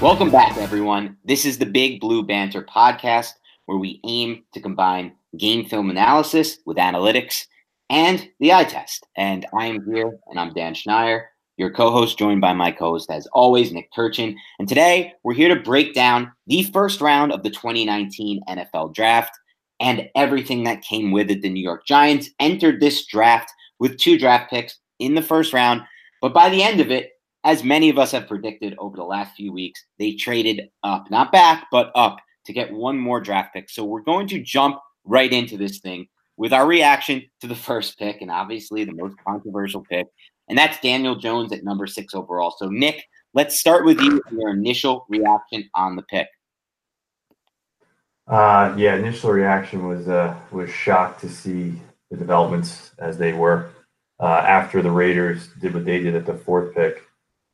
Welcome back, everyone. This is the Big Blue Banter podcast, where we aim to combine game film analysis with analytics and the eye test. And I am here, and I'm Dan Schneier, your co host, joined by my co host, as always, Nick Turchin. And today, we're here to break down the first round of the 2019 NFL draft and everything that came with it. The New York Giants entered this draft with two draft picks in the first round, but by the end of it, as many of us have predicted over the last few weeks, they traded up, not back, but up to get one more draft pick. So we're going to jump right into this thing with our reaction to the first pick and obviously the most controversial pick. And that's Daniel Jones at number six overall. So, Nick, let's start with you and your initial reaction on the pick. Uh, yeah, initial reaction was uh, was shocked to see the developments as they were uh, after the Raiders did what they did at the fourth pick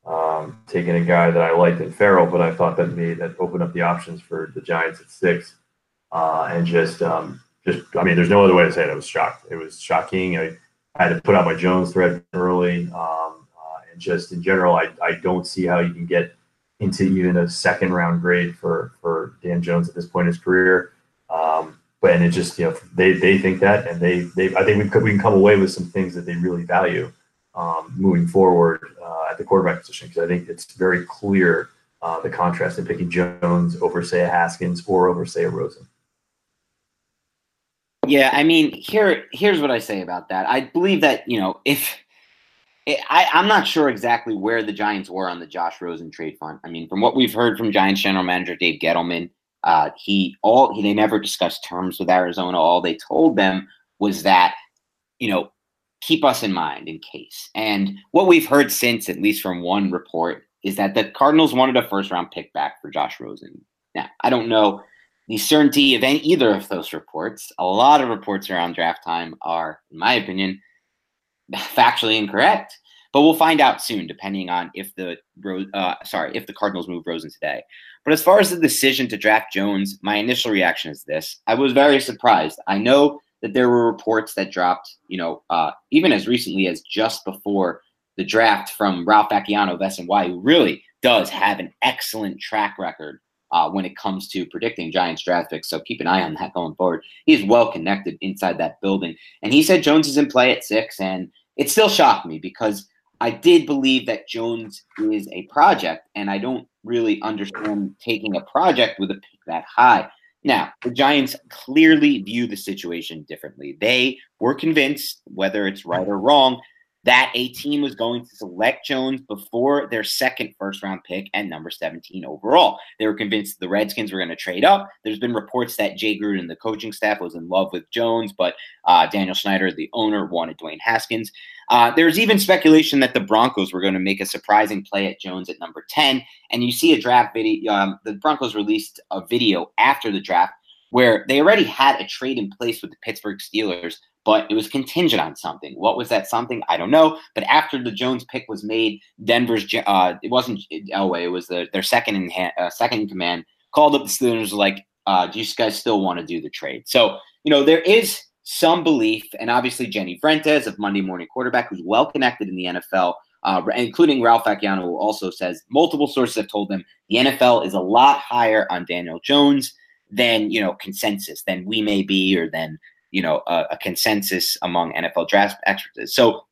um, taking a guy that I liked in Ferrell, but I thought that made that opened up the options for the Giants at six, uh, and just um, just I mean, there's no other way to say it. I was shocked. It was shocking. I, I had to put out my Jones thread early, um, uh, and just in general, I, I don't see how you can get into even a second round grade for for Dan Jones at this point in his career. Um, but and it just you know they they think that, and they they I think we could we can come away with some things that they really value um, moving forward the quarterback position because I think it's very clear uh, the contrast in picking Jones over say a Haskins or over say a Rosen. Yeah, I mean, here here's what I say about that. I believe that you know if I, I'm not sure exactly where the Giants were on the Josh Rosen trade front. I mean, from what we've heard from Giants general manager Dave Gettleman, uh, he all he, they never discussed terms with Arizona. All they told them was that you know keep us in mind in case. And what we've heard since, at least from one report, is that the Cardinals wanted a first round pick back for Josh Rosen. Now, I don't know the certainty of any, either of those reports. A lot of reports around draft time are, in my opinion, factually incorrect. But we'll find out soon, depending on if the uh, sorry if the Cardinals move Rosen today. But as far as the decision to draft Jones, my initial reaction is this: I was very surprised. I know that there were reports that dropped, you know, uh, even as recently as just before the draft from Ralph Vacchiano of SNY, who really does have an excellent track record uh, when it comes to predicting Giants draft picks. So keep an eye on that going forward. He's well connected inside that building. And he said Jones is in play at six. And it still shocked me because I did believe that Jones is a project. And I don't really understand taking a project with a pick that high. Now, the Giants clearly view the situation differently. They were convinced, whether it's right or wrong, that a team was going to select Jones before their second first round pick and number 17 overall. They were convinced the Redskins were going to trade up. There's been reports that Jay Gruden, the coaching staff, was in love with Jones, but uh, Daniel Snyder, the owner, wanted Dwayne Haskins. Uh, there's even speculation that the Broncos were going to make a surprising play at Jones at number 10. And you see a draft video. Um, the Broncos released a video after the draft where they already had a trade in place with the Pittsburgh Steelers but it was contingent on something. What was that something? I don't know. But after the Jones pick was made, Denver's uh, it wasn't Elway. It was the, their second in uh, second in command called up the Steelers like, uh, "Do you guys still want to do the trade?" So you know there is some belief, and obviously Jenny Vrentas of Monday Morning Quarterback, who's well connected in the NFL. Uh, including Ralph Vacchiano, who also says multiple sources have told them the NFL is a lot higher on Daniel Jones than you know consensus than we may be or than you know a, a consensus among NFL draft experts. So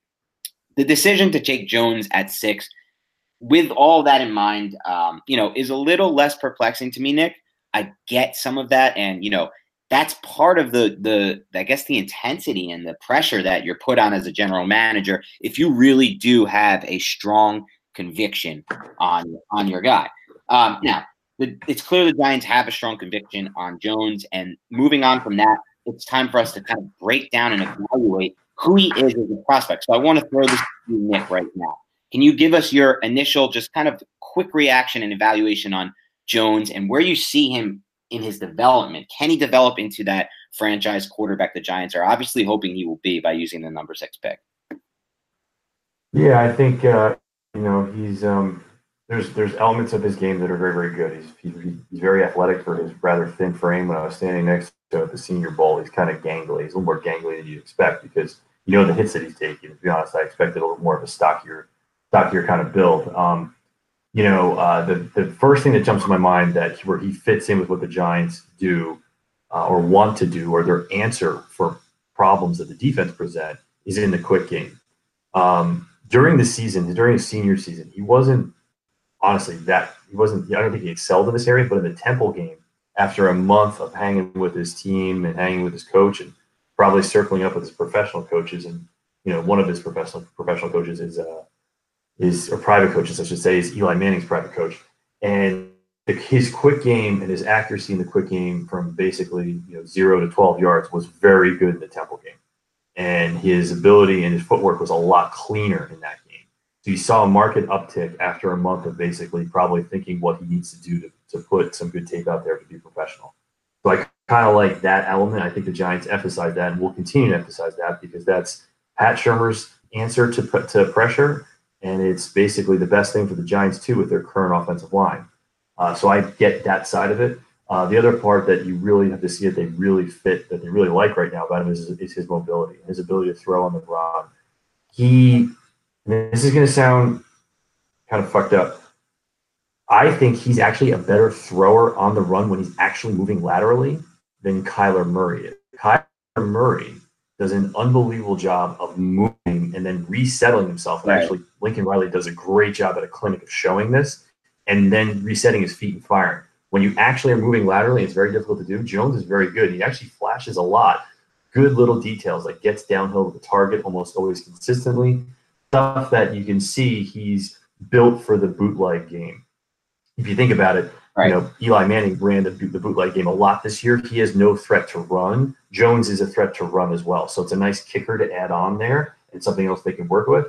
the decision to take Jones at six, with all that in mind, um, you know, is a little less perplexing to me, Nick. I get some of that, and you know, that's part of the the I guess the intensity and the pressure that you're put on as a general manager if you really do have a strong conviction on on your guy. Um, now, the, it's clear the Giants have a strong conviction on Jones, and moving on from that, it's time for us to kind of break down and evaluate who he is as a prospect. So I want to throw this to you, Nick, right now. Can you give us your initial, just kind of quick reaction and evaluation on Jones and where you see him in his development? Can he develop into that franchise quarterback the Giants are obviously hoping he will be by using the number six pick? Yeah, I think uh, you know he's um, there's there's elements of his game that are very very good. He's, he's he's very athletic for his rather thin frame. When I was standing next to at the Senior Bowl, he's kind of gangly. He's a little more gangly than you'd expect because you know the hits that he's taking. To be honest, I expected a little more of a stockier stockier kind of build. Um, you know, uh, the the first thing that jumps to my mind that where he fits in with what the Giants do uh, or want to do, or their answer for problems that the defense present, is in the quick game. Um, during the season, during his senior season, he wasn't honestly, that he wasn't. I don't think he excelled in this area, but in the Temple game, after a month of hanging with his team and hanging with his coach, and probably circling up with his professional coaches, and you know, one of his professional professional coaches is uh, is or private coaches, I should say, is Eli Manning's private coach, and the, his quick game and his accuracy in the quick game from basically you know zero to twelve yards was very good in the Temple game, and his ability and his footwork was a lot cleaner in that game. So you saw a market uptick after a month of basically probably thinking what he needs to do to, to put some good tape out there to be professional. So I kind of like that element. I think the Giants emphasize that and will continue to emphasize that because that's Pat Shurmur's answer to, to pressure. And it's basically the best thing for the Giants, too, with their current offensive line. Uh, so I get that side of it. Uh, the other part that you really have to see that they really fit, that they really like right now about him is, is his mobility, his ability to throw on the run. He this is going to sound kind of fucked up. I think he's actually a better thrower on the run when he's actually moving laterally than Kyler Murray is. Kyler Murray does an unbelievable job of moving and then resettling himself. And actually, Lincoln Riley does a great job at a clinic of showing this and then resetting his feet and firing. When you actually are moving laterally, it's very difficult to do. Jones is very good. He actually flashes a lot. Good little details, like gets downhill with the target almost always consistently stuff that you can see he's built for the bootleg game. If you think about it, right. you know Eli Manning ran the, the bootleg game a lot this year. He has no threat to run. Jones is a threat to run as well, so it's a nice kicker to add on there and something else they can work with.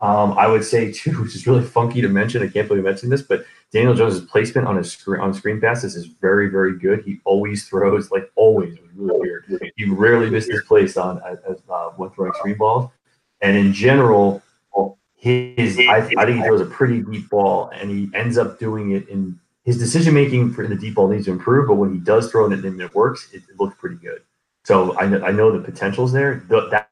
Um, I would say too, which is really funky to mention. I can't believe I mentioned this, but Daniel Jones's placement on his screen on screen passes is very, very good. He always throws like always. It was really weird. He rarely missed his place on as, uh, when throwing screen balls, and in general, his I, I think he throws a pretty deep ball and he ends up doing it in his decision making for the deep ball needs to improve, but when he does throw it and it works, it, it looks pretty good. So I know, I know the potential's there. That's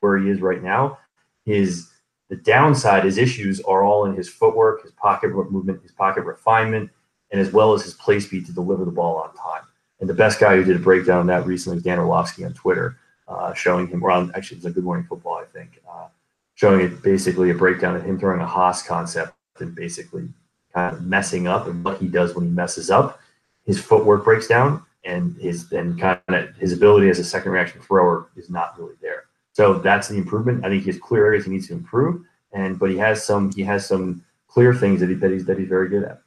where he is right now. His the downside, his issues are all in his footwork, his pocket movement, his pocket refinement, and as well as his play speed to deliver the ball on time. And the best guy who did a breakdown on that recently was Dan Orlovsky on Twitter, uh, showing him, or on, actually, it's a Good Morning Football, I think, uh, showing it basically a breakdown of him throwing a Hoss concept and basically kind of messing up and what he does when he messes up. His footwork breaks down and his and kind of his ability as a second reaction thrower is not really there. So that's the improvement. I think he has clear areas he needs to improve, and but he has some he has some clear things that, he, that he's that he's very good at.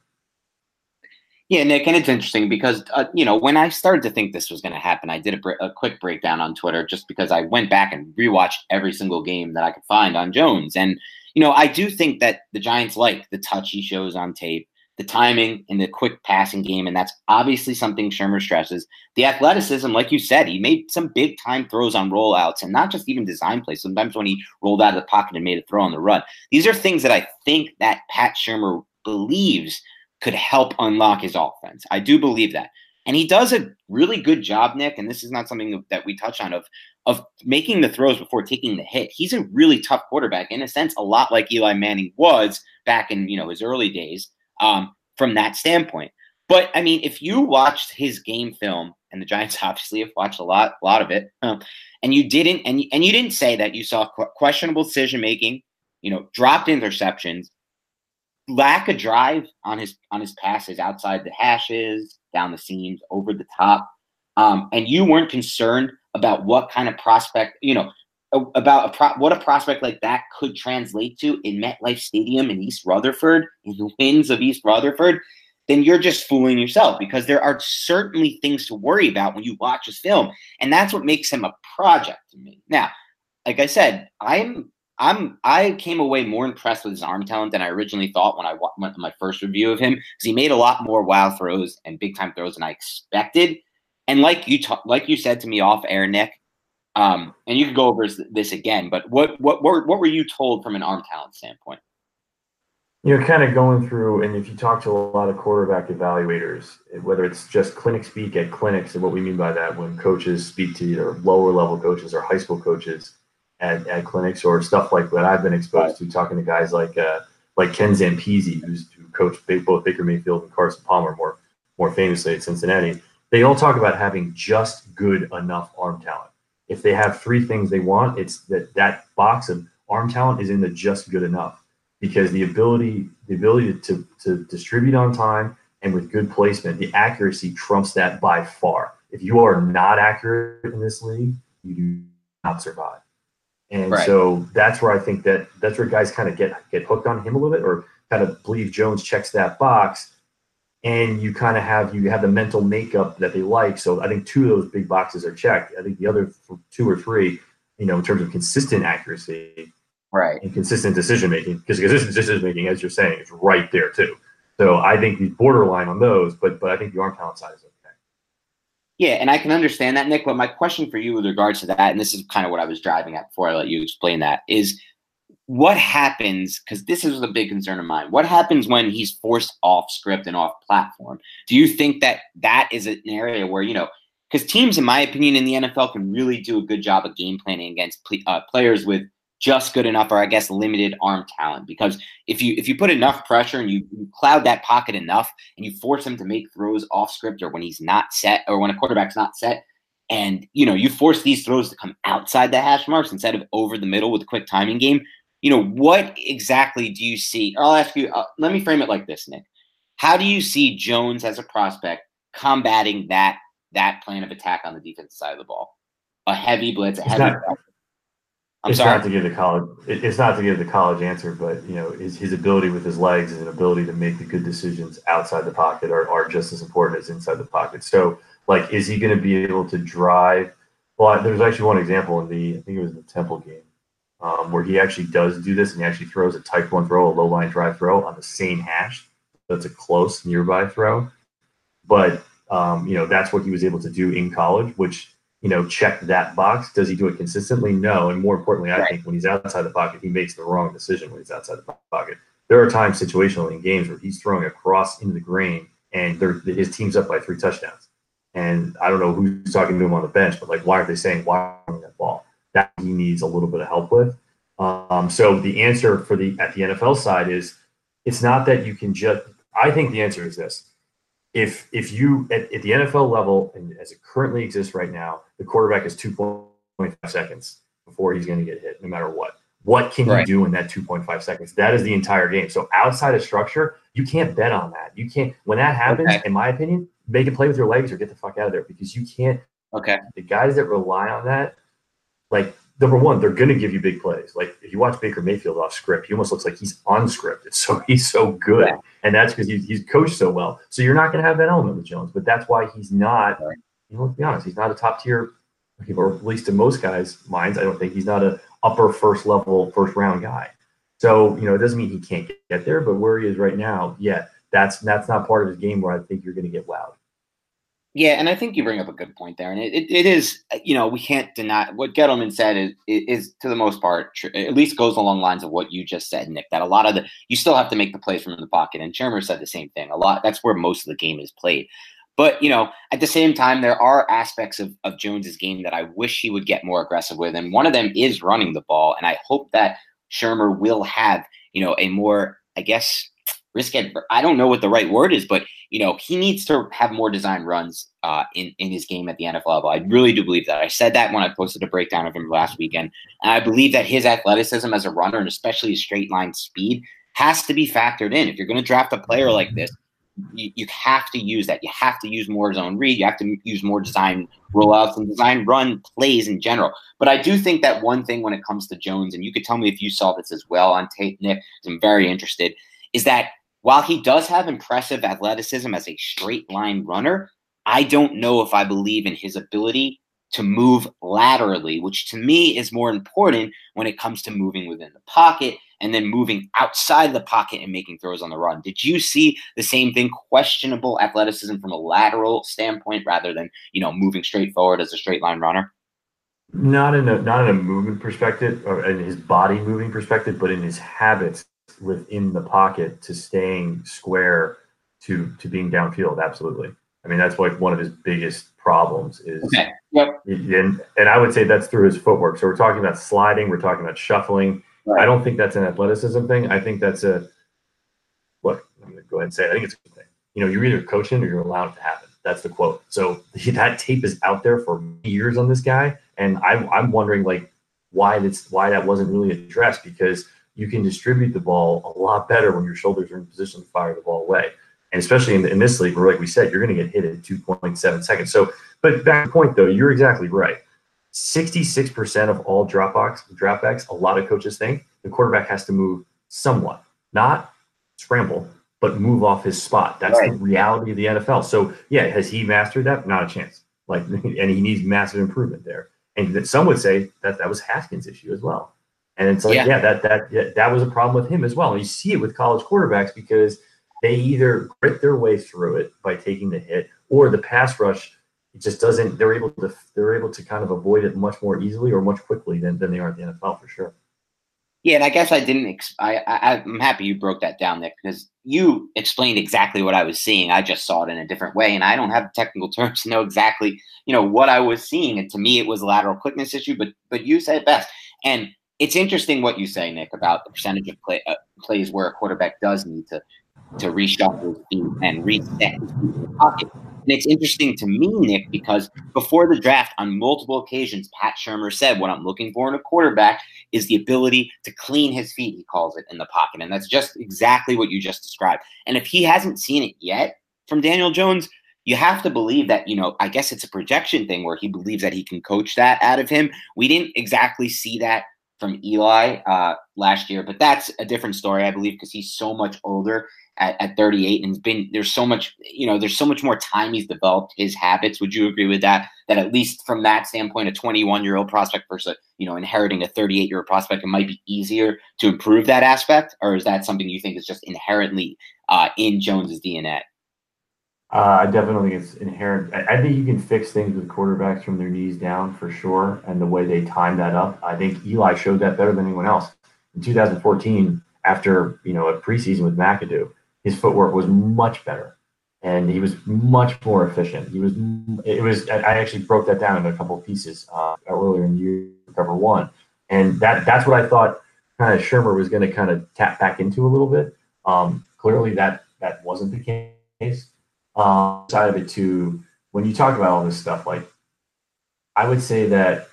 Yeah, Nick, and it's interesting because uh, you know when I started to think this was going to happen, I did a, br- a, quick breakdown on Twitter just because I went back and rewatched every single game that I could find on Jones, and you know I do think that the Giants like the touch he shows on tape, the timing, and the quick passing game, and that's obviously something Shurmur stresses. The athleticism, like you said, he made some big time throws on rollouts, and not just even design plays. Sometimes when he rolled out of the pocket and made a throw on the run, these are things that I think that Pat Shurmur believes could help unlock his offense. I do believe that. And he does a really good job, Nick, and this is not something that we touch on of of making the throws before taking the hit. He's a really tough quarterback in a sense, a lot like Eli Manning was back in, you know, his early days um, from that standpoint. But I mean, if you watched his game film, and the Giants obviously have watched a lot, a lot of it, um, and you didn't, and and you didn't say that you saw questionable decision making, you know, dropped interceptions, lack of drive on his on his passes outside the hashes, down the seams, over the top, um, and you weren't concerned about what kind of prospect, you know, about a pro- what a prospect like that could translate to in MetLife Stadium in East Rutherford, in the winds of East Rutherford, then you're just fooling yourself because there are certainly things to worry about when you watch his film, and that's what makes him a project to me. Now, like I said, I'm I'm I came away more impressed with his arm talent than I originally thought when I went my first review of him because he made a lot more wild throws and big time throws than I expected. And like you ta- like you said to me off air, Nick, um, and you can go over this again, but what what what what were you told from an arm talent standpoint? You're kind of going through, and if you talk to a lot of quarterback evaluators, whether it's just clinic speak at clinics, and what we mean by that, when coaches speak to either lower level coaches or high school coaches, at, at clinics or stuff like that I've been exposed to, talking to guys like uh, like Ken Zampese, who's who coached both Baker Mayfield and Carson Palmer more more famously at Cincinnati. They all talk about having just good enough arm talent. If they have three things they want, it's that that box of arm talent is in the just good enough because the ability the ability to, to distribute on time and with good placement, the accuracy trumps that by far. If you are not accurate in this league, you do not survive. And right. so that's where I think that that's where guys kind of get get hooked on him a little bit, or kind of believe Jones checks that box, and you kind of have you have the mental makeup that they like. So I think two of those big boxes are checked. I think the other two or three, you know, in terms of consistent accuracy, right, and consistent decision making, because consistent decision making, as you're saying, is right there too. So I think he's borderline on those, but but I think the arm talent side is yeah, and I can understand that, Nick. But my question for you with regards to that, and this is kind of what I was driving at before I let you explain that, is what happens because this is a big concern of mine. What happens when he's forced off script and off platform? Do you think that that is an area where you know? Because teams, in my opinion, in the NFL can really do a good job of game planning against uh, players with just good enough or I guess limited arm talent. Because if you if you put enough pressure and you, you, cloud that pocket enough and you force him to make throws off script or when he's not set or when a quarterback's not set and you know you force these throws to come outside the hash marks instead of over the middle with a quick timing game you know what exactly do you see? I'll ask you uh, let me frame it like this Nick. How do you see Jones as a prospect combating that that plan of attack on the defensive side of the ball? A heavy blitz a heavy I'm it's sorry. not to give the college. It's not to give the college answer, but you know, his, his ability with his legs and ability to make the good decisions outside the pocket are, are just as important as inside the pocket. So, like, is he going to be able to drive? Well, there's actually one example in the I think it was the Temple game um, where he actually does do this and he actually throws a type one throw, a low line drive throw on the same hash. That's a close nearby throw, but um, you know that's what he was able to do in college, which you know, check that box. Does he do it consistently? No. And more importantly, I right. think when he's outside the pocket, he makes the wrong decision when he's outside the pocket. There are times situationally in games where he's throwing across into the grain and his team's up by three touchdowns. And I don't know who's talking to him on the bench, but like, why are they saying why that ball? That he needs a little bit of help with. Um, so the answer for the at the NFL side is it's not that you can just. I think the answer is this: if if you at, at, the NFL level and as it currently exists right now, the quarterback is 2.5 seconds before he's going to get hit, no matter what. What can right. you do in that 2.5 seconds? That is the entire game. So outside of structure, you can't bet on that. You can't. When that happens, okay. in my opinion, make a play with your legs or get the fuck out of there because you can't. Okay. The guys that rely on that, like number one, they're going to give you big plays. Like if you watch Baker Mayfield off script, he almost looks like he's on script. It's so he's so good, yeah. and that's because he's, he's coached so well. So you're not going to have that element with Jones, but that's why he's not. You know, let's be honest, he's not a top tier, or at least in most guys' minds, I don't think he's not a upper first level, first round guy. So you know, it doesn't mean he can't get there, but where he is right now, yeah, that's that's not part of his game where I think you're going to get wowed. Yeah, and I think you bring up a good point there, and it, it, it is uh, you know we can't deny what Gettleman said is, is to the most part at least goes along lines of what you just said, Nick. That a lot of the you still have to make the plays from the pocket, and Shurmur said the same thing. A lot that's where most of the game is played. But you know, at the same time, there are aspects of, of Jones's game that I wish he would get more aggressive with, and one of them is running the ball. And I hope that Shurmur will have you know a more, I guess, risk. I don't know what the right word is, but you know, he needs to have more design runs uh, in in his game at the NFL level. I really do believe that. I said that when I posted a breakdown of him last weekend, and I believe that his athleticism as a runner and especially his straight line speed has to be factored in. If you're going to draft a player like this, you, you have to use that. You have to use more zone read. You have to use more design rollouts and design run plays in general. But I do think that one thing when it comes to Jones, and you could tell me if you saw this as well on tape, Nick, I'm very interested, is that while he does have impressive athleticism as a straight line runner, I don't know if I believe in his ability to move laterally, which to me is more important when it comes to moving within the pocket and then moving outside the pocket and making throws on the run. Did you see the same thing? Questionable athleticism from a lateral standpoint rather than, you know, moving straight forward as a straight line runner? Not in a not in a movement perspective or in his body moving perspective, but in his habits within the pocket to staying square to to being downfield. Absolutely. I mean, that's like one of his biggest problems is, okay. yep. and, and I would say that's through his footwork. So we're talking about sliding, we're talking about shuffling. Right. I don't think that's an athleticism thing. I think that's a, look, I'm going to go ahead and say, it. I think it's a good thing. You know, you're either coaching or you're allowed it to happen. That's the quote. So that tape is out there for years on this guy. And I'm, I'm wondering like why that's, why that wasn't really addressed because you can distribute the ball a lot better when your shoulders are in position to fire the ball away. And especially in, in this league, where, like we said, you're going to get hit in 2.7 seconds. So, but back to point though, you're exactly right. 66% of all dropbacks, dropbacks, a lot of coaches think the quarterback has to move somewhat, not scramble, but move off his spot. That's right. the reality of the NFL. So, yeah, has he mastered that? Not a chance. Like, and he needs massive improvement there. And some would say that that was Haskins' issue as well. And it's like, yeah, yeah that that yeah, that was a problem with him as well. And you see it with college quarterbacks because they either grit their way through it by taking the hit, or the pass rush it just doesn't. They're able to they're able to kind of avoid it much more easily or much quickly than, than they are at the NFL for sure. Yeah, and I guess I didn't. Ex- I, I I'm happy you broke that down, Nick, because you explained exactly what I was seeing. I just saw it in a different way, and I don't have the technical terms to know exactly, you know, what I was seeing. And to me, it was a lateral quickness issue. But but you said it best. And it's interesting what you say, Nick, about the percentage of play, uh, plays where a quarterback does need to to reshuffle his feet and reset his pocket. And it's interesting to me, Nick, because before the draft, on multiple occasions, Pat Shurmur said, What I'm looking for in a quarterback is the ability to clean his feet, he calls it, in the pocket. And that's just exactly what you just described. And if he hasn't seen it yet from Daniel Jones, you have to believe that, you know, I guess it's a projection thing where he believes that he can coach that out of him. We didn't exactly see that from Eli uh, last year, but that's a different story, I believe, because he's so much older at, at 38 and been there's so much, you know, there's so much more time he's developed his habits. Would you agree with that? That at least from that standpoint, a 21 year old prospect versus, you know, inheriting a 38 year old prospect, it might be easier to improve that aspect, or is that something you think is just inherently uh, in Jones's DNA? Uh, I definitely think it's inherent. I, think you can fix things with quarterbacks from their knees down for sure, and the way they time that up. I think Eli showed that better than anyone else. In 2014, after you know a preseason with McAdoo, his footwork was much better, and he was much more efficient. He was. It was. I actually broke that down in a couple pieces uh, earlier in year, cover one, and that that's what I thought. Kind of Shurmur was going to kind of tap back into a little bit. Um, clearly, that that wasn't the case um, side of it too, when you talk about all this stuff, like I would say that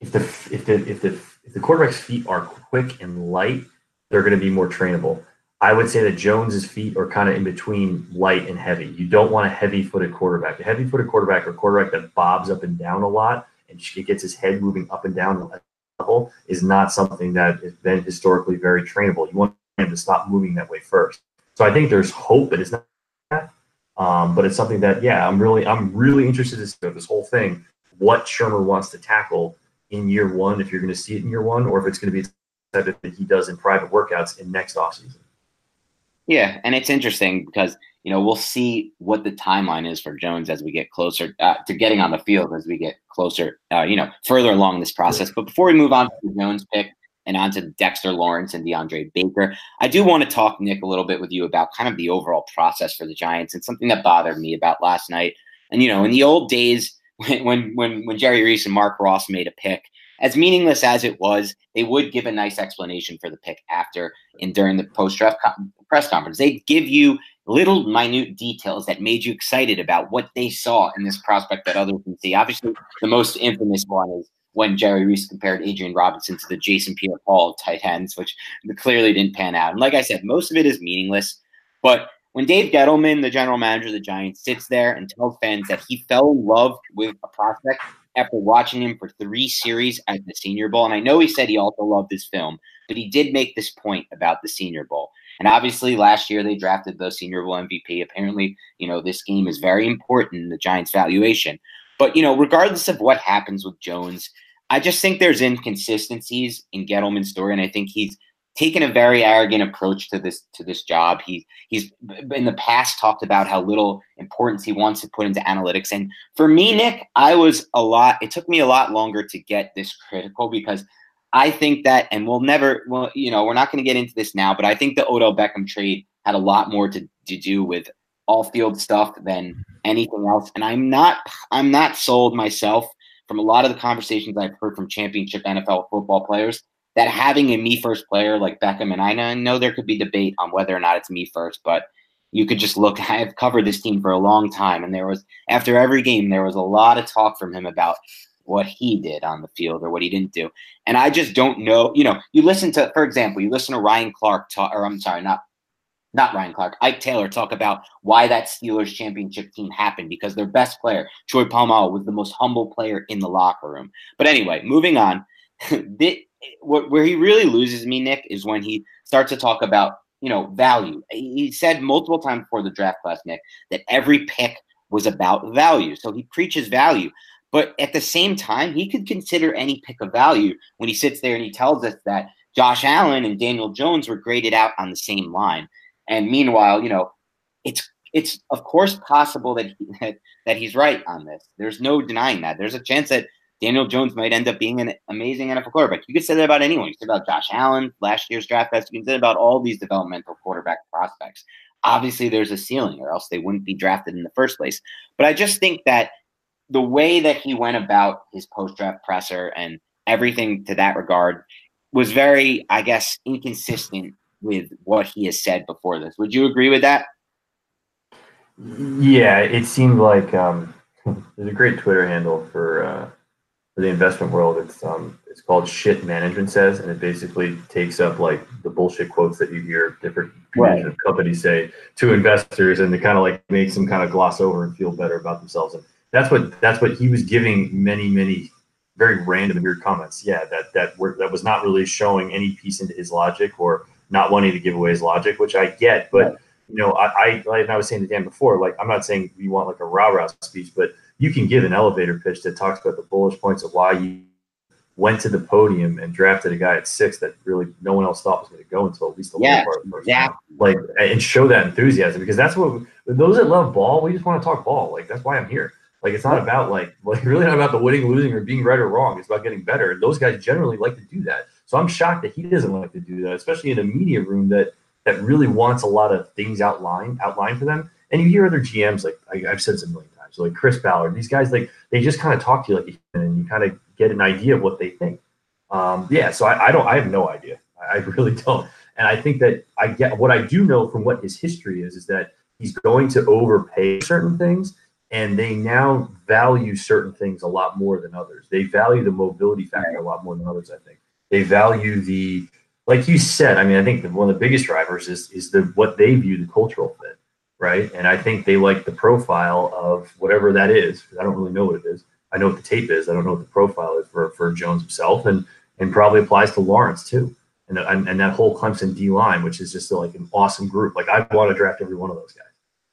if the if the if the if the quarterback's feet are quick and light, they're going to be more trainable. I would say that Jones's feet are kind of in between light and heavy. You don't want a heavy-footed quarterback. A heavy-footed quarterback or quarterback that bobs up and down a lot and gets his head moving up and down level is not something that has been historically very trainable. You want him to stop moving that way first. So I think there's hope, but it's not. Um, but it's something that, yeah, I'm really, I'm really interested to see this whole thing, what Shurmur wants to tackle in year one, if you're going to see it in year one, or if it's going to be type that he does in private workouts in next offseason. Yeah, and it's interesting because you know we'll see what the timeline is for Jones as we get closer uh, to getting on the field as we get closer, uh, you know, further along this process. But before we move on to the Jones pick and on to Dexter Lawrence and DeAndre Baker, I do want to talk Nick a little bit with you about kind of the overall process for the Giants and something that bothered me about last night. And you know, in the old days when when when Jerry Reese and Mark Ross made a pick as meaningless as it was, they would give a nice explanation for the pick after and during the post draft co- press conference. They'd give you little minute details that made you excited about what they saw in this prospect that others can see. Obviously, the most infamous one is when Jerry Reese compared Adrian Robinson to the Jason Pierre Paul tight ends, which clearly didn't pan out. And like I said, most of it is meaningless. But when Dave Gettleman, the general manager of the Giants, sits there and tells fans that he fell in love with a prospect after watching him for three series at the Senior Bowl. And I know he said he also loved this film, but he did make this point about the Senior Bowl. And obviously, last year they drafted the Senior Bowl MVP. Apparently, you know, this game is very important in the Giants' valuation. But, you know, regardless of what happens with Jones, I just think there's inconsistencies in Gettleman's story. And I think he's taken a very arrogant approach to this to this job. He he's in the past talked about how little importance he wants to put into analytics. And for me, Nick, I was a lot. It took me a lot longer to get this critical because I think that, and we'll never, well, you know, we're not going to get into this now, but I think the Odell Beckham trade had a lot more to, to do with all field stuff than mm-hmm. anything else. And I'm not, I'm not sold myself from a lot of the conversations I've heard from championship NFL football players that having a me first player like Beckham and I know there could be debate on whether or not it's me first, but you could just look. I've covered this team for a long time, and there was after every game there was a lot of talk from him about what he did on the field or what he didn't do, and I just don't know. You know, you listen to, for example, you listen to Ryan Clark talk, or I'm sorry, not not Ryan Clark, Ike Taylor talk about why that Steelers championship team happened because their best player, Troy Polamalu, was the most humble player in the locker room. But anyway, moving on. where he really loses me, Nick, is when he starts to talk about you know value. He said multiple times before the draft class, Nick, that every pick was about value. So he preaches value. But at the same time, he could consider any pick of value when he sits there and he tells us that Josh Allen and Daniel Jones were graded out on the same line. And meanwhile, you know, it's it's of course possible that, he, that he's right on this. There's no denying that. There's a chance that Daniel Jones might end up being an amazing NFL quarterback. You could say that about anyone. You could say about Josh Allen, last year's draft class. You can say that about all these developmental quarterback prospects. Obviously, there's a ceiling, or else they wouldn't be drafted in the first place. But I just think that the way that he went about his post draft presser and everything to that regard was very, I guess, inconsistent with what he has said before this. Would you agree with that? Yeah, it seemed like um, there's a great Twitter handle for uh, for the investment world, it's um it's called shit management says, and it basically takes up like the bullshit quotes that you hear different right. companies say to investors, and it kind of like makes them kind of gloss over and feel better about themselves. And that's what that's what he was giving many many very random weird comments. Yeah, that that were that was not really showing any piece into his logic or not wanting to give away his logic, which I get, but. Right. You know, I, I like I was saying to Dan before, like I'm not saying you want like a rah rah speech, but you can give an elevator pitch that talks about the bullish points of why you went to the podium and drafted a guy at six that really no one else thought was going to go until at least the yeah, part of the first yeah. Like and show that enthusiasm because that's what those that love ball. We just want to talk ball. Like that's why I'm here. Like it's not about like like really not about the winning, losing, or being right or wrong. It's about getting better. And those guys generally like to do that. So I'm shocked that he doesn't like to do that, especially in a media room that that really wants a lot of things outlined outlined for them. And you hear other GMs like I, have said this a million times, like Chris Ballard, these guys like they just kind of talk to you like a human, and you kind of get an idea of what they think. Um, yeah, so I, I, don't, I have no idea. I, really don't. And I think that I get what I do know from what his history is is that he's going to overpay certain things, and they now value certain things a lot more than others. They value the mobility factor a lot more than others. I think they value the like you said. I mean, I think one of the biggest drivers is is the what they view the cultural fit right? And I think they like the profile of whatever that is. I don't really know what it is. I know what the tape is. I don't know what the profile is for for Jones himself. And and probably applies to Lawrence too. And, and, and that whole Clemson D line, which is just like an awesome group. Like I want to draft every one of those guys.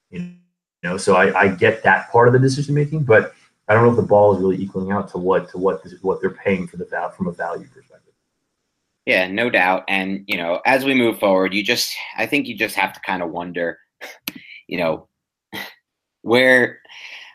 You know, so I, I get that part of the decision making, but I don't know if the ball is really equaling out to what to what this, what they're paying for the val from a value perspective. Yeah, no doubt. And you know, as we move forward, you just I think you just have to kind of wonder, you know, where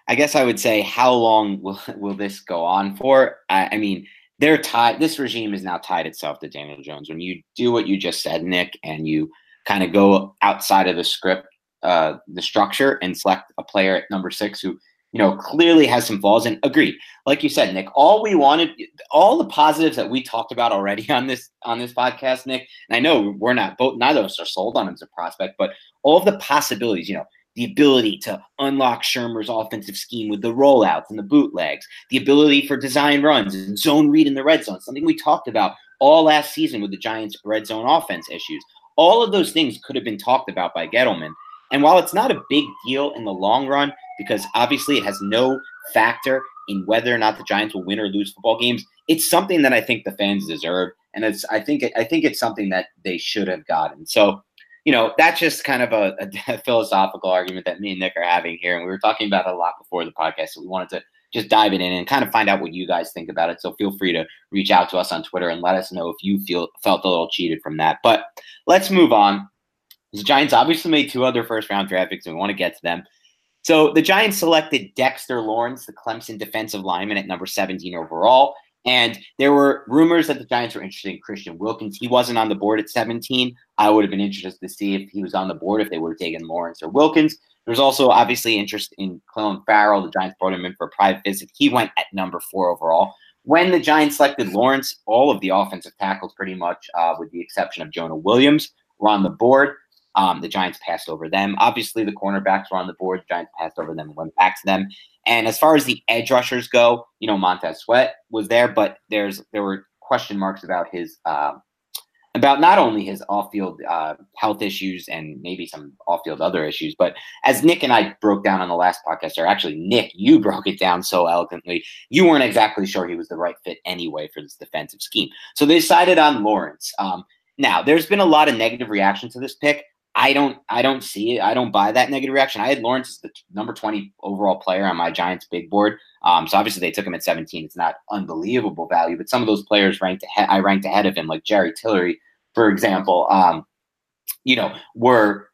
I guess I would say how long will will this go on for? I, I mean, they're tied. This regime is now tied itself to Daniel Jones. When you do what you just said, Nick, and you kind of go outside of the script, uh, the structure, and select a player at number six who you know clearly has some flaws. And agree, like you said, Nick, all we wanted, all the positives that we talked about already on this on this podcast, Nick. And I know we're not both, neither of us are sold on him as a prospect, but all of the possibilities, you know the ability to unlock Shurmur's offensive scheme with the rollouts and the bootlegs, the ability for design runs and zone read in the red zone, something we talked about all last season with the Giants' red zone offense issues. All of those things could have been talked about by Gettleman. And while it's not a big deal in the long run, because obviously it has no factor in whether or not the Giants will win or lose football games, it's something that I think the fans deserve, and it's I think I think it's something that they should have gotten. So you know, that's just kind of a, a, philosophical argument that me and Nick are having here. And we were talking about it a lot before the podcast. So we wanted to just dive in and kind of find out what you guys think about it. So feel free to reach out to us on Twitter and let us know if you feel felt a little cheated from that. But let's move on. The Giants obviously made two other first round draft picks, and we want to get to them. So the Giants selected Dexter Lawrence, the Clemson defensive lineman, at number 17 overall. And there were rumors that the Giants were interested in Christian Wilkins. He wasn't on the board at 17. I would have been interested to see if he was on the board if they would have taken Lawrence or Wilkins. There's also obviously interest in Clelin Ferrell. The Giants brought him in for a private visit. He went at number four overall. When the Giants selected Lawrence, all of the offensive tackles, pretty much, uh, with the exception of Jonah Williams, were on the board. Um, the Giants passed over them. Obviously, the cornerbacks were on the board. The Giants passed over them and went back to them. And as far as the edge rushers go, you know, Montez Sweat was there, but there's there were question marks about his uh, about not only his off-field uh, health issues and maybe some off-field other issues, but as Nick and I broke down on the last podcast, or actually Nick, you broke it down so eloquently, you weren't exactly sure he was the right fit anyway for this defensive scheme. So they decided on Lawrence. Um, now, there's been a lot of negative reaction to this pick. I don't I don't see it. I don't buy that negative reaction. I had Lawrence as the number 20 overall player on my Giants big board. Um, so obviously they took him at 17. It's not unbelievable value, but some of those players ranked ahead, I ranked ahead of him, like Jerry Tillery, for example. Um, you know, were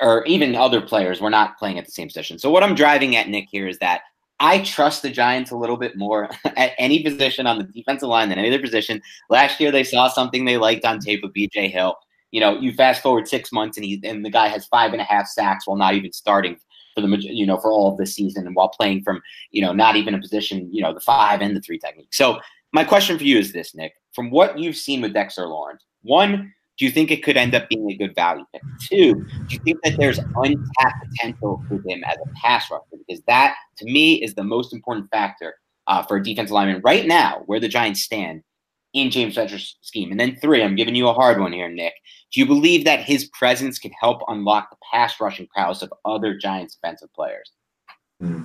or even other players were not playing at the same position. So what I'm driving at, Nick, here is that I trust the Giants a little bit more at any position on the defensive line than any other position. Last year they saw something they liked on tape of BJ Hill you know, you fast forward six months and he and the guy has five and a half sacks while not even starting for the you know for all of the season and while playing from you know not even a position you know the five and the three technique. So my question for you is this, Nick: from what you've seen with Dexter Lawrence, one, do you think it could end up being a good value pick? Two, do you think that there's untapped potential with him as a pass rusher? Because that, to me, is the most important factor uh, for a defense lineman right now, where the Giants stand in James Bettcher's scheme. And then three, I'm giving you a hard one here, Nick. Do you believe that his presence can help unlock the pass rushing prowess of other Giants defensive players? Hmm.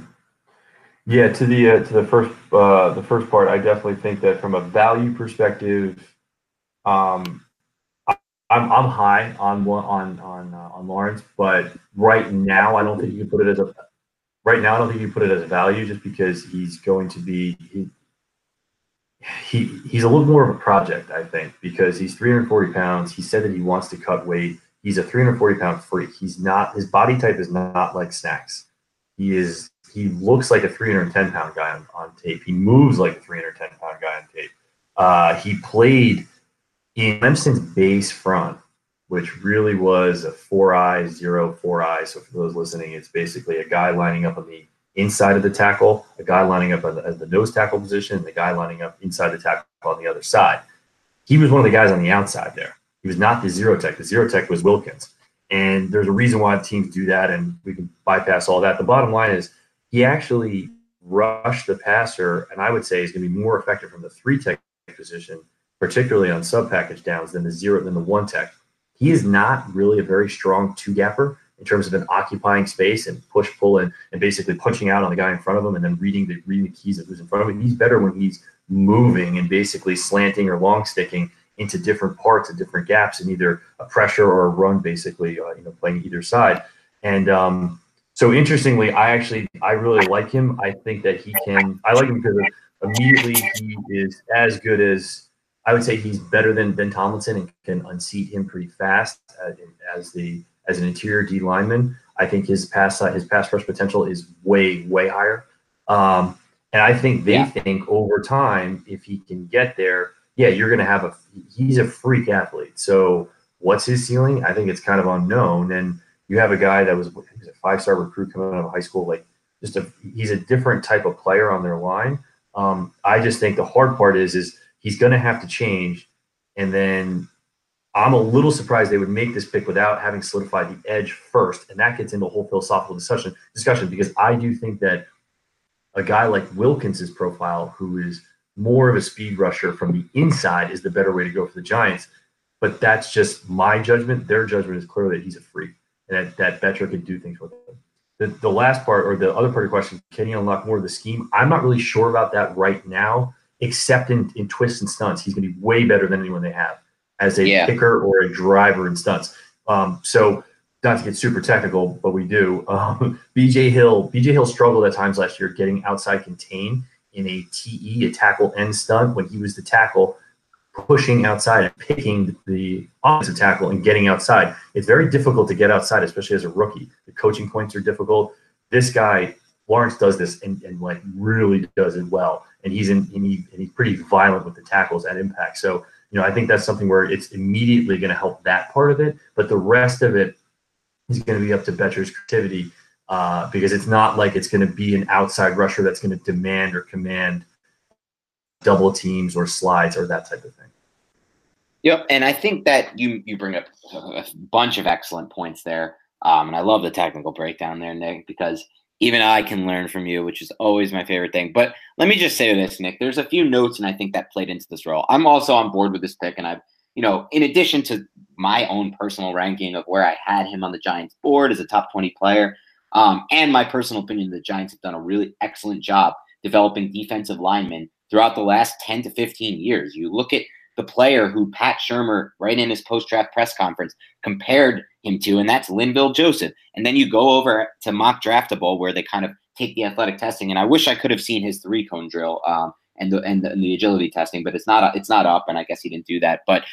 Yeah, to the uh, to the first uh, the first part, I definitely think that from a value perspective, um, I'm I'm high on on on uh, on Lawrence, but right now I don't think you can put it as a right now I don't think you put it as a value just because he's going to be he, he he's a little more of a project, I think, because he's 340 pounds. He said that he wants to cut weight. He's a 340 pound freak. He's not his body type is not like snacks. He is he looks like a 310 pound guy on, on tape. He moves like a 310 pound guy on tape. Uh, he played in Clemson's base front, which really was a four eye zero four eye. So for those listening, it's basically a guy lining up on the inside of the tackle, a guy lining up at the, nose tackle position, and the guy lining up inside the tackle on the other side. He was one of the guys on the outside there. He was not the zero tech. The zero tech was Wilkins. And there's a reason why teams do that, and we can bypass all that. The bottom line is he actually rushed the passer, and I would say he's going to be more effective from the three tech position, particularly on sub package downs, than the zero than the one tech. He is not really a very strong two gapper in terms of an occupying space and push pull and, and basically punching out on the guy in front of him and then reading the reading the keys of who's in front of him. He's better when he's moving and basically slanting or long sticking into different parts and different gaps in either a pressure or a run, basically, uh, you know, playing either side. And um, so interestingly, I actually I really like him. I think that he can. I like him because immediately he is as good as I would say he's better than Dalvin Tomlinson and can unseat him pretty fast uh, as the as an interior D lineman. I think his pass his pass rush potential is way way higher. Um, and I think they yeah. think over time, if he can get there, yeah, you're going to have a he's a freak athlete. So what's his ceiling? I think it's kind of unknown. And you have a guy that was, was a five star recruit coming out of high school, like just a he's a different type of player on their line. Um, I just think the hard part is is he's going to have to change, and then I'm a little surprised they would make this pick without having solidified the edge first, and that gets into a whole philosophical discussion discussion because I do think that a guy like Wilkins's profile, who is more of a speed rusher from the inside, is the better way to go for the Giants. But that's just my judgment. Their judgment is clearly that he's a freak and that, that can do things with him. The, the last part or the other part of the question, can he unlock more of the scheme? I'm not really sure about that right now, except in, in twists and stunts. He's going to be way better than anyone they have as a yeah. kicker or a driver in stunts. Um, so not to get super technical, but we do. Um, BJ Hill, BJ Hill struggled at times last year getting outside contain in a TE, a tackle end stunt when he was the tackle, pushing outside and picking the offensive tackle and getting outside. It's very difficult to get outside, especially as a rookie. The coaching points are difficult. This guy, Lawrence, does this and, and like really does it well. And he's in and, he, and he's pretty violent with the tackles at impact. So you know, I think that's something where it's immediately going to help that part of it, but the rest of it is going to be up to Bettcher's creativity uh, because it's not like it's going to be an outside rusher that's going to demand or command double teams or slides or that type of thing. Yep, and I think that you you bring up a bunch of excellent points there, um, and I love the technical breakdown there, Nick, because even I can learn from you, which is always my favorite thing. But let me just say this, Nick. There's a few notes, and I think that played into this role. I'm also on board with this pick, and I've, you know, in addition to my own personal ranking of where I had him on the Giants board as a top 20 player, um, and my personal opinion, the Giants have done a really excellent job developing defensive linemen throughout the last 10 to 15 years. You look at the player who Pat Shurmur, right in his post draft press conference, compared him to, and that's Linval Joseph. And then you go over to mock draftable where they kind of take the athletic testing. And I wish I could have seen his three cone drill um, and the and the, and the agility testing, but it's not it's not up, and I guess he didn't do that. But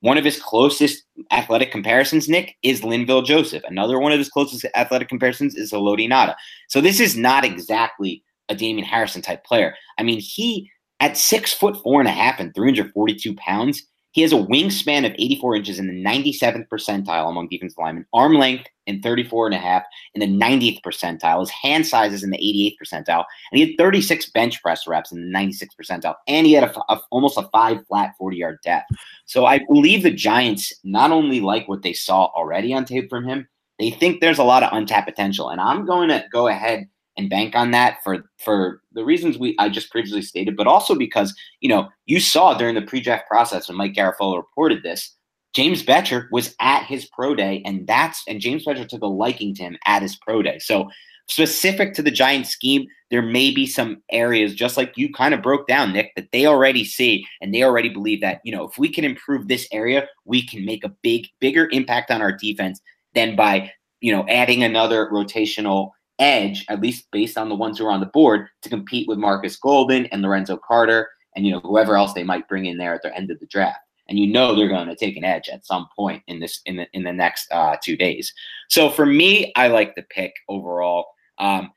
one of his closest athletic comparisons, Nick, is Linval Joseph. Another one of his closest athletic comparisons is Haloti Ngata. So this is not exactly a Damon Harrison type player. I mean, he at six foot four and a half and 342 pounds, he has a wingspan of 84 inches in the 97th percentile among defensive linemen, arm length in 34 and a half in the 90th percentile, his hand sizes in the 88th percentile, and he had 36 bench press reps in the 96th percentile, and he had a, a, almost a five flat 40 yard depth. So I believe the Giants not only like what they saw already on tape from him, they think there's a lot of untapped potential. And I'm going to go ahead and bank on that for for the reasons we I just previously stated, but also because you know you saw during the pre-draft process when Mike Garafolo reported this, James Bettcher was at his pro day, and that's and James Bettcher took a liking to him at his pro day. So specific to the Giants scheme, there may be some areas just like you kind of broke down, Nick, that they already see and they already believe that you know if we can improve this area, we can make a big bigger impact on our defense than by you know adding another rotational edge, at least based on the ones who are on the board, to compete with Marcus Golden and Lorenzo Carter and you know whoever else they might bring in there at the end of the draft. And you know they're going to take an edge at some point in this in the in the next uh, two days. So for me, I like the pick overall. Um,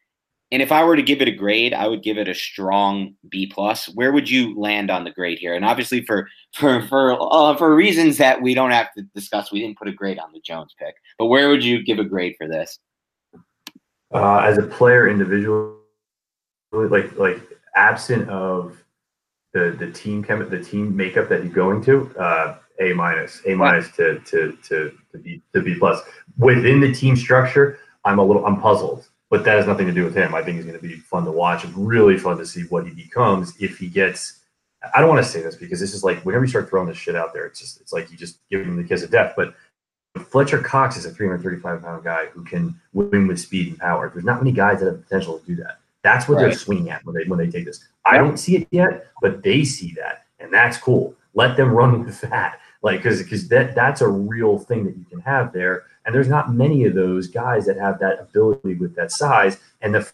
and if I were to give it a grade, I would give it a strong B plus. Where would you land on the grade here? And obviously, for for for uh, for reasons that we don't have to discuss, we didn't put a grade on the Jones pick. But where would you give a grade for this? Uh, as a player individually, like like absent of the the team chem- the team makeup that he's going to, uh, A minus, A minus to to to to B to B plus. Within the team structure, I'm a little I'm puzzled, but that has nothing to do with him. I think he's going to be fun to watch and really fun to see what he becomes if he gets. I don't want to say this because this is like whenever you start throwing this shit out there, it's just it's like you just give him the kiss of death. But Fletcher Cox is a 335 pound guy who can win with speed and power. There's not many guys that have the potential to do that. That's what right. they're swinging at when they when they take this. I don't see it yet, but they see that, and that's cool. Let them run with that, like because because that that's a real thing that you can have there. And there's not many of those guys that have that ability with that size and the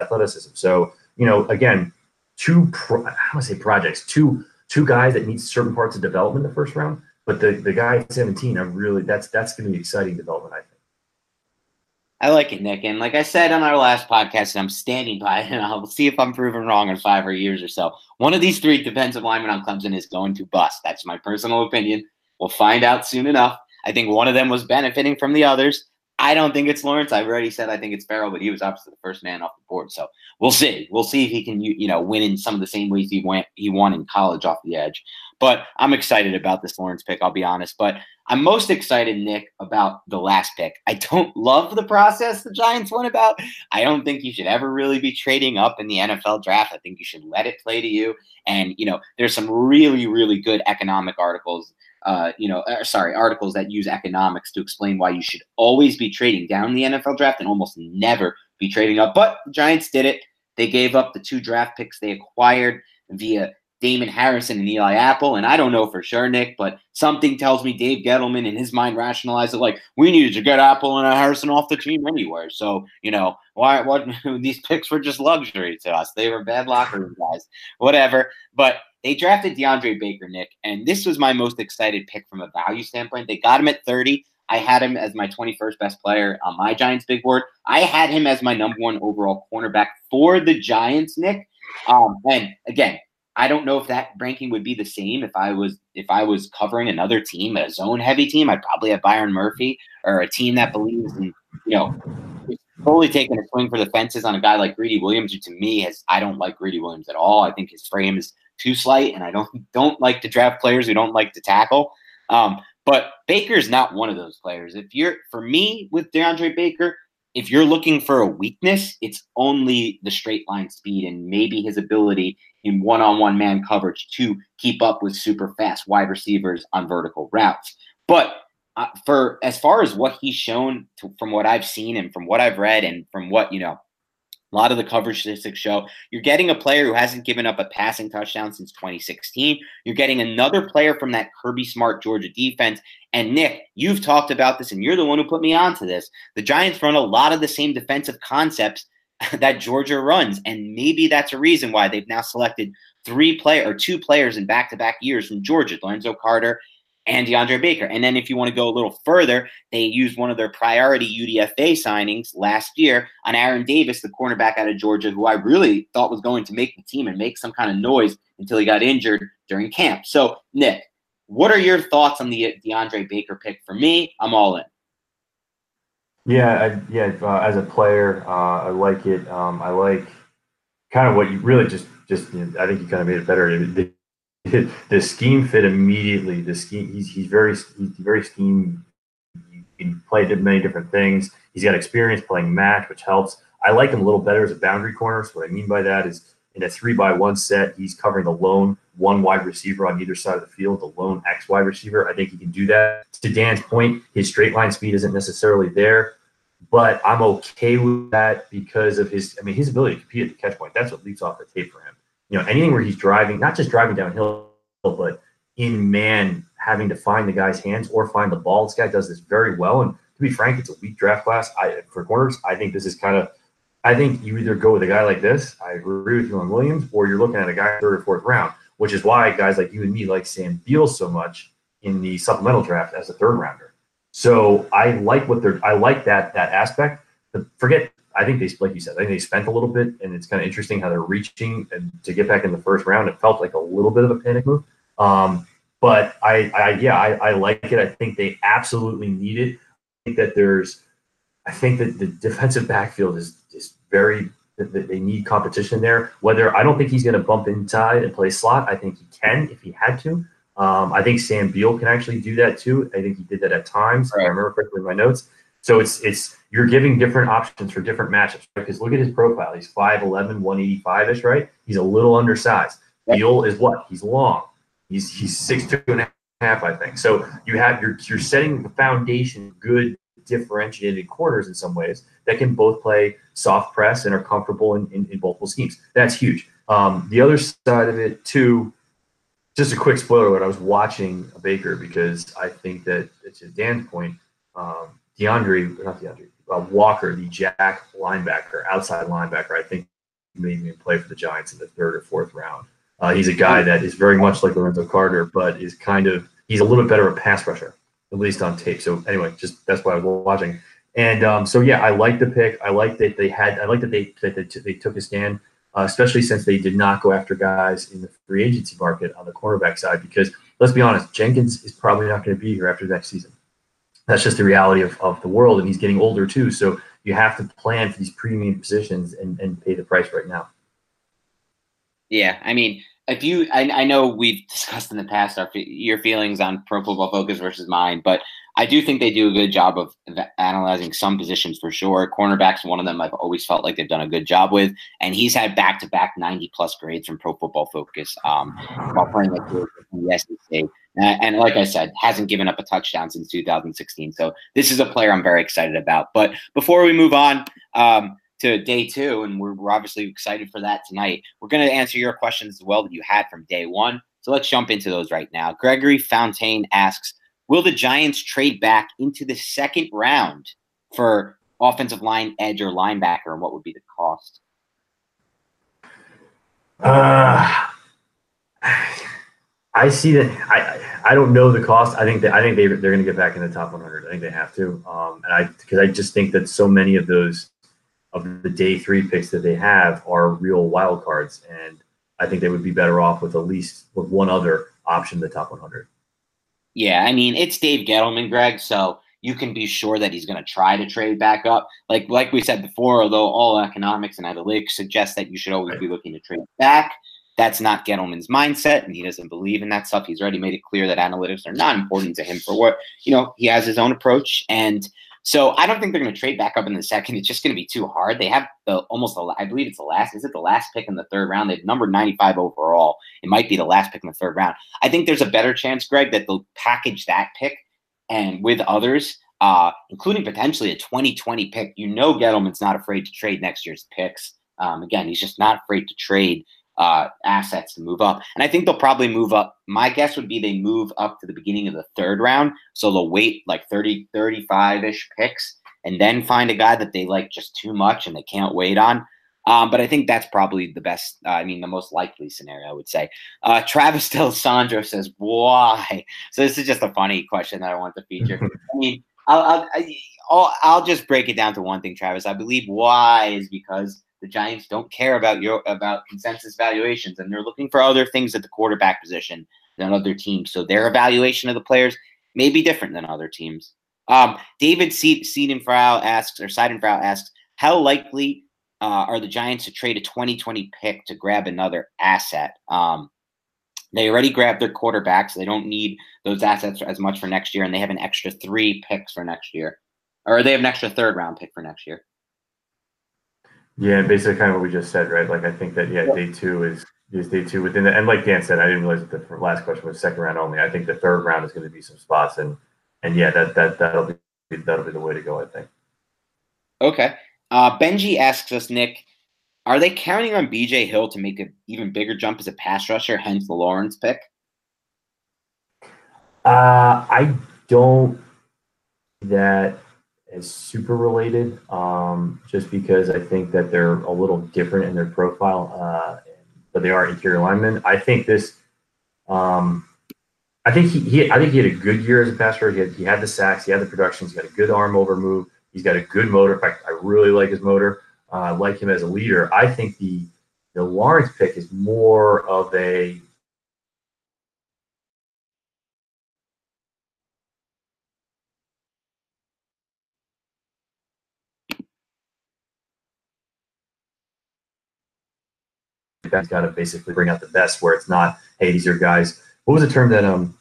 athleticism. So you know, again, two pro, I want to say projects, two two guys that need certain parts of development in the first round. But the the guy at 17, I'm really that's that's going to be exciting development. I think. I like it, Nick. And like I said on our last podcast, and I'm standing by it, and I'll see if I'm proven wrong in five or years or so. One of these three defensive linemen on Clemson is going to bust. That's my personal opinion. We'll find out soon enough. I think one of them was benefiting from the others. I don't think it's Lawrence. I've already said I think it's Ferrell, but he was obviously the first man off the board. So we'll see. We'll see if he can, you know, win in some of the same ways he went he won in college off the edge. But I'm excited about this Lawrence pick. I'll be honest. But I'm most excited, Nick, about the last pick. I don't love the process the Giants went about. I don't think you should ever really be trading up in the NFL draft. I think you should let it play to you. And, you know, there's some really, really good economic articles, uh, you know, uh, sorry, articles that use economics to explain why you should always be trading down the NFL draft and almost never be trading up. But Giants did it. They gave up the two draft picks they acquired via Damon Harrison and Eli Apple. And I don't know for sure, Nick, but something tells me Dave Gettleman in his mind rationalized it like we needed to get Apple and Harrison off the team anywhere. So, you know, why what these picks were just luxury to us. They were bad locker room guys. Whatever. But they drafted DeAndre Baker, Nick, and this was my most excited pick from a value standpoint. They got him at 30. I had him as my 21st best player on my Giants big board. I had him as my number one overall cornerback for the Giants, Nick. Um, and again, I don't know if that ranking would be the same if I was if I was covering another team, a zone heavy team. I'd probably have Byron Murphy or a team that believes in you know totally taking a swing for the fences on a guy like Greedy Williams, who to me has I don't like Greedy Williams at all. I think his frame is too slight, and I don't don't like to draft players who don't like to tackle. Um, but Baker is not one of those players. If you're for me with DeAndre Baker, if you're looking for a weakness, it's only the straight line speed and maybe his ability in one on one man coverage to keep up with super fast wide receivers on vertical routes. But uh, for as far as what he's shown to, from what I've seen and from what I've read and from what, you know, a lot of the coverage statistics show you're getting a player who hasn't given up a passing touchdown since 2016. You're getting another player from that Kirby Smart Georgia defense. And Nick, you've talked about this, and you're the one who put me onto this. The Giants run a lot of the same defensive concepts that Georgia runs, and maybe that's a reason why they've now selected three player or two players in back-to-back years from Georgia, Lorenzo Carter and DeAndre Baker. And then if you want to go a little further, they used one of their priority UDFA signings last year on Aaron Davis, the cornerback out of Georgia, who I really thought was going to make the team and make some kind of noise until he got injured during camp. So, Nick, what are your thoughts on the DeAndre Baker pick? For me, I'm all in. Yeah, I, yeah. Uh, as a player, uh, I like it. Um, I like kind of what you really just just. You know, I think you kind of made it better. the scheme fit immediately. The scheme he's he's very he's very scheme. He played many different things. He's got experience playing match, which helps. I like him a little better as a boundary corner. So what I mean by that is in a three by one set, he's covering the lone one wide receiver on either side of the field, the lone X wide receiver. I think he can do that. To Dan's point, his straight line speed isn't necessarily there, but I'm okay with that because of his. I mean, his ability to compete at the catch point. That's what leaps off the tape for him you know, anything where he's driving, not just driving downhill, but in man, having to find the guy's hands or find the ball. This guy does this very well. And to be frank, it's a weak draft class. I for corners, I think this is kind of. I think you either go with a guy like this. I agree with you on Williams, or you're looking at a guy third or fourth round, which is why guys like you and me like Sam Beal so much in the supplemental draft as a third rounder. So I like what they're. I like that that aspect. Forget I think they, like you said, I think they spent a little bit, and it's kind of interesting how they're reaching and to get back in the first round. It felt like a little bit of a panic move, um, but I, I yeah, I, I, like it. I think they absolutely need it. I think that there's, I think that the defensive backfield is is very. They need competition there. Whether I don't think he's going to bump inside and play slot. I think he can if he had to. Um, I think Sam Beal can actually do that too. I think he did that at times. Right. I remember correctly in my notes. So it's it's you're giving different options for different matchups. Because look at his profile. He's 5'11, 185-ish, right? He's a little undersized. Beal is what? He's long. He's he's six two and a half, I think. So you have you're you're setting the foundation, good differentiated corners in some ways that can both play soft press and are comfortable in, in, in multiple schemes. That's huge. Um, the other side of it too, just a quick spoiler alert. I was watching Baker because I think that to Dan's point, um, DeAndre, not DeAndre, uh, Walker, the Jack linebacker, outside linebacker, I think maybe even play for the Giants in the third or fourth round. Uh, he's a guy that is very much like Lorenzo Carter, but is kind of he's a little bit better a pass rusher, at least on tape. So anyway, just that's why I was watching. And um, so yeah, I like the pick. I like that they had. I like that they that they, t- they took a stand, uh, especially since they did not go after guys in the free agency market on the cornerback side. Because let's be honest, Jenkins is probably not going to be here after next season. That's just the reality of, of the world, and he's getting older too. So you have to plan for these premium positions and, and pay the price right now. Yeah, I mean, if you, I, I know we've discussed in the past our your feelings on Pro Football Focus versus mine, but I do think they do a good job of analyzing some positions for sure. Cornerbacks, one of them I've always felt like they've done a good job with, and he's had back to back 90 plus grades from Pro Football Focus um, while playing like the SEC. And like I said, hasn't given up a touchdown since 2016. So this is a player I'm very excited about. But before we move on, um, to day two, and we're, we're obviously excited for that tonight. We're going to answer your questions as well that you had from day one. So let's jump into those right now. Gregory Fontaine asks Will the Giants trade back into the second round for offensive line edge or linebacker, and what would be the cost? Uh, I see that. I I don't know the cost. I think that I think they they're going to get back in the top 100. I think they have to. Um, and I because I just think that so many of those of the day three picks that they have are real wild cards, and I think they would be better off with at least with one other option in the top 100. Yeah, I mean it's Dave Gettleman, Greg. So you can be sure that he's going to try to trade back up. Like like we said before, although all economics and analytics suggest that you should always right. be looking to trade back, that's not Gettleman's mindset, and he doesn't believe in that stuff. He's already made it clear that analytics are not important to him for what you know. He has his own approach, and so I don't think they're going to trade back up in the second. It's just going to be too hard. They have the almost the I believe it's the last. Is it the last pick in the third round? They've numbered 95 overall. It might be the last pick in the third round. I think there's a better chance, Greg, that they'll package that pick and with others, uh, including potentially a 2020 pick. You know, Gettleman's not afraid to trade next year's picks. Um, again, he's just not afraid to trade uh, assets to move up. And I think they'll probably move up. My guess would be they move up to the beginning of the third round. So they'll wait like 30, 35 ish picks and then find a guy that they like just too much and they can't wait on. Um, but I think that's probably the best, uh, I mean, the most likely scenario, I would say. Uh, Travis Del Sandro says, why? So this is just a funny question that I want to feature. I mean, I'll, I'll, I'll just break it down to one thing, Travis. I believe why is because the Giants don't care about your about consensus valuations, and they're looking for other things at the quarterback position than other teams. So their evaluation of the players may be different than other teams. Um, David Seidenfrau asks, or Seidenfrau asks, how likely uh, are the Giants to trade a 2020 pick to grab another asset? Um, they already grabbed their quarterbacks. So they don't need those assets as much for next year, and they have an extra three picks for next year, or they have an extra third round pick for next year. Yeah, and basically kind of what we just said, right? Like I think that yeah, day two is is day two within the and like Dan said, I didn't realize that the last question was second round only. I think the third round is going to be some spots and and yeah, that that that'll be that'll be the way to go. I think. Okay, uh, Benji asks us, Nick, are they counting on BJ Hill to make an even bigger jump as a pass rusher? Hence the Lawrence pick. Uh, I don't that as super related, um, just because I think that they're a little different in their profile, uh, but they are interior linemen. I think this, um, I think he, he, I think he had a good year as a passer. He had, he had the sacks, he had the production, he's got a good arm over move, he's got a good motor. In fact, I really like his motor. Uh, I like him as a leader. I think the the Lawrence pick is more of a that's got to basically bring out the best. Where it's not, hey, these are guys. What was the term that um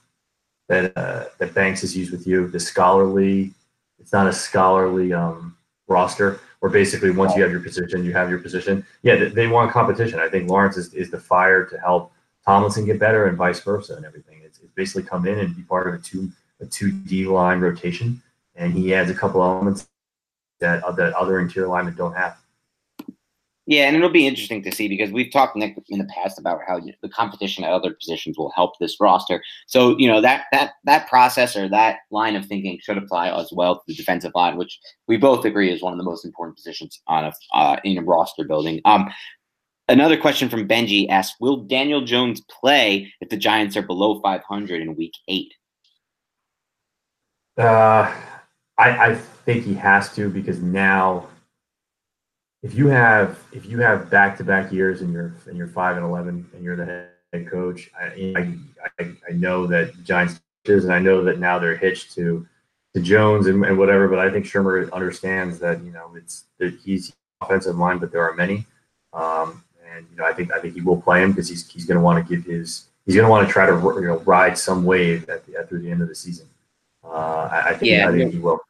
that uh, that Banks has used with you? The scholarly. It's not a scholarly um roster. Where basically once you have your position, you have your position. Yeah, they, they want competition. I think Lawrence is, is the fire to help Tomlinson get better and vice versa and everything. It's, it's basically come in and be part of a two a two D line rotation, and he adds a couple elements that that other interior linemen don't have. Yeah, and it'll be interesting to see because we've talked Nick in the past about how the competition at other positions will help this roster. So you know that that that process or that line of thinking should apply as well to the defensive line, which we both agree is one of the most important positions on a uh, in a roster building. Um, another question from Benji asks: Will Daniel Jones play if the Giants are below 500 in Week Eight? Uh, I I think he has to because now if you have if you have back to back years and you're and you're five and eleven and you're the head coach, I I, I know that Giants and I know that now they're hitched to to Jones and, and whatever, but I think Shurmur understands that you know it's that he's offensive line, but there are many, um, and you know I think I think he will play him because he's he's going to want to give his he's going to want to try to you know ride some wave at the at through the end of the season. Uh, I, I think yeah, I think he will.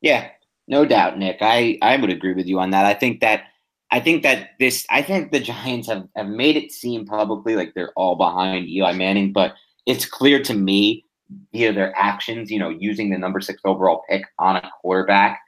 Yeah, no doubt, Nick. I, I would agree with you on that. I think that I think that this I think the Giants have, have made it seem publicly like they're all behind Eli Manning, but it's clear to me via their actions, you know, using the number six overall pick on a quarterback,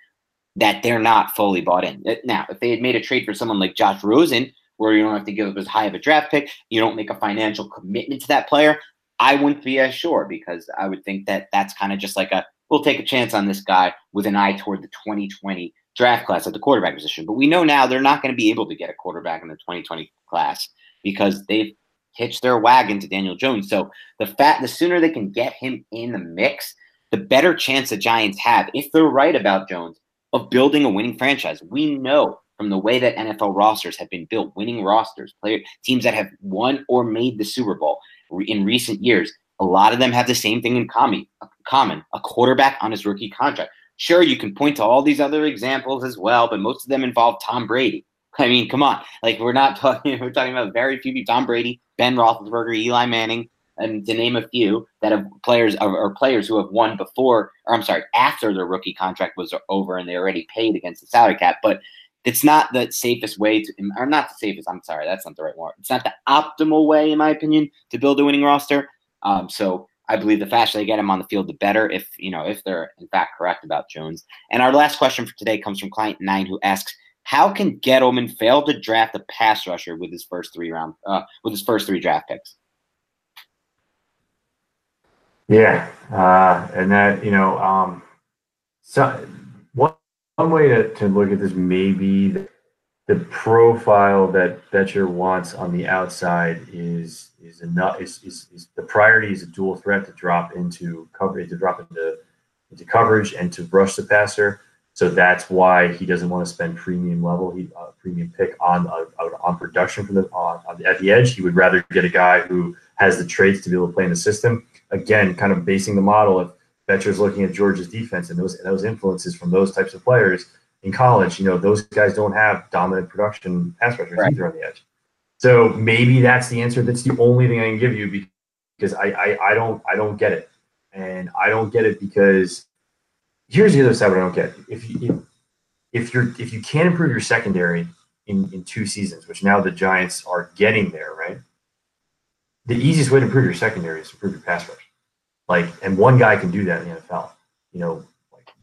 that they're not fully bought in. Now, if they had made a trade for someone like Josh Rosen, where you don't have to give up as high of a draft pick, you don't make a financial commitment to that player, I wouldn't be as sure because I would think that that's kind of just like a we'll take a chance on this guy with an eye toward the 2020 draft class at the quarterback position. But we know now they're not going to be able to get a quarterback in the 2020 class because they've hitched their wagon to Daniel Jones. So the fat, the sooner they can get him in the mix, the better chance the Giants have, if they're right about Jones, of building a winning franchise. We know from the way that NFL rosters have been built, winning rosters, player teams that have won or made the Super Bowl in recent years, a lot of them have the same thing in common, common a quarterback on his rookie contract. Sure, you can point to all these other examples as well, but most of them involve Tom Brady. I mean, come on. Like, we're not talking, we're talking about very few people Tom Brady, Ben Roethlisberger, Eli Manning, and to name a few that have players or players who have won before, or I'm sorry, after their rookie contract was over and they already paid against the salary cap. But it's not the safest way to, or not the safest, I'm sorry, that's not the right word. It's not the optimal way, in my opinion, to build a winning roster. Um, so I believe the faster they get him on the field, the better. If you know if they're in fact correct about Jones. And our last question for today comes from client nine, who asks, "How can Gettleman fail to draft a pass rusher with his first three round uh, with his first three draft picks?" Yeah, uh, and that you know, um, so one one way to, to look at this may be that the profile that Bettcher wants on the outside is is enough is, is, is, the priority is a dual threat to drop into coverage to drop into into coverage and to rush the passer. So that's why he doesn't want to spend premium level, he uh, premium pick on uh, on production from the on, on the, at the edge. He would rather get a guy who has the traits to be able to play in the system. Again, kind of basing the model if Bettcher's looking at Georgia's defense and those those influences from those types of players in college, you know, those guys don't have dominant production pass rushers right. either on the edge. So maybe that's the answer. That's the only thing I can give you because I, I, I don't I don't get it, and I don't get it because here's the other side. What I don't get if you if you're if you can't improve your secondary in in two seasons, which now the Giants are getting there, right? The easiest way to improve your secondary is to improve your pass rush. Like, and one guy can do that in the NFL. You know,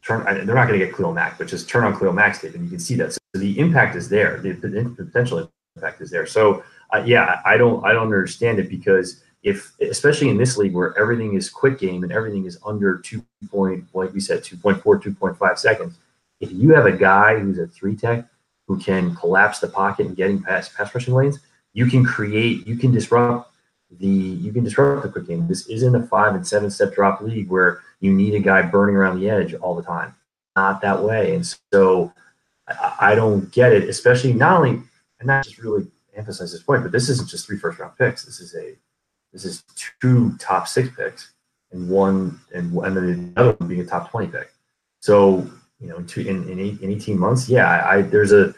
turn. They're not going to get Khalil Mack, but just turn on Khalil Mack's tape, and you can see that. So the impact is there. The, the potential impact is there. So uh, yeah, I don't I don't understand it because if especially in this league where everything is quick game and everything is under two point like we said 2.4 2.5 seconds if you have a guy who's a three tech who can collapse the pocket and getting past pass rushing lanes you can create you can disrupt the you can disrupt the quick game this isn't a five and seven step drop league where you need a guy burning around the edge all the time not that way and so I, don't get it especially not only and not just really emphasize this point, but this isn't just three first round picks. This is a this is two top six picks and one and and then the other one being a top twenty pick. So you know, two, in in, eight, in eighteen months, yeah, I, I there's a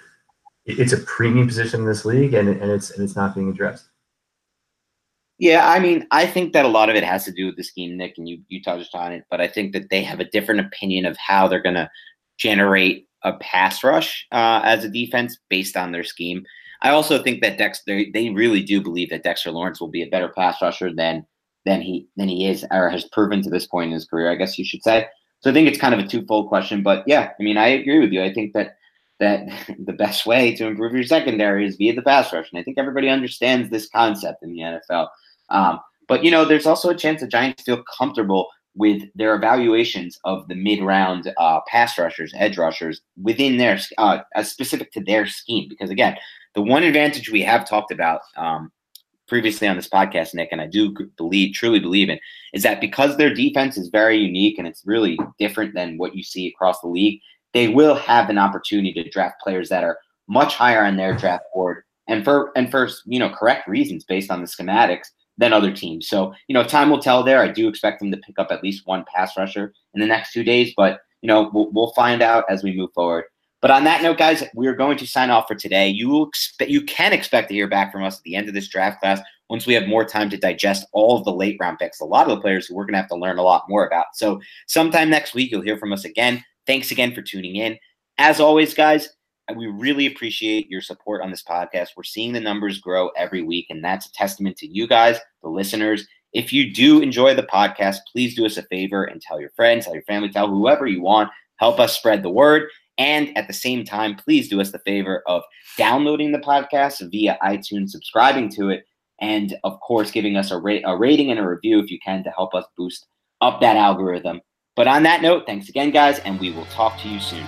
it's a premium position in this league, and and it's and it's not being addressed. Yeah, I mean, I think that a lot of it has to do with the scheme, Nick, and you you touched on it. But I think that they have a different opinion of how they're going to generate a pass rush uh, as a defense based on their scheme. I also think that Dexter they, they really do believe that Dexter Lawrence will be a better pass rusher than than he than he is or has proven to this point in his career. I guess you should say. So I think it's kind of a twofold question. But yeah, I mean, I agree with you. I think that that the best way to improve your secondary is via the pass rush, and I think everybody understands this concept in the NFL. Um, but you know, there's also a chance the Giants feel comfortable with their evaluations of the mid-round uh, pass rushers, edge rushers within their uh, specific to their scheme. Because again, the one advantage we have talked about um, previously on this podcast, Nick, and I do believe, truly believe in, is that because their defense is very unique and it's really different than what you see across the league, they will have an opportunity to draft players that are much higher on their draft board and for and for you know correct reasons based on the schematics than other teams. So, you know, time will tell there. I do expect them to pick up at least one pass rusher in the next two days, but, you know, we'll, we'll find out as we move forward. But on that note, guys, we're going to sign off for today. You will expect, you can expect to hear back from us at the end of this draft class once we have more time to digest all of the late round picks. A lot of the players who we're going to have to learn a lot more about. So, sometime next week, you'll hear from us again. Thanks again for tuning in. As always, guys, we really appreciate your support on this podcast. We're seeing the numbers grow every week, and that's a testament to you guys, the listeners. If you do enjoy the podcast, please do us a favor and tell your friends, tell your family, tell whoever you want. Help us spread the word. And at the same time, please do us the favor of downloading the podcast via iTunes, subscribing to it, and of course, giving us a, ra- a rating and a review if you can to help us boost up that algorithm. But on that note, thanks again, guys, and we will talk to you soon.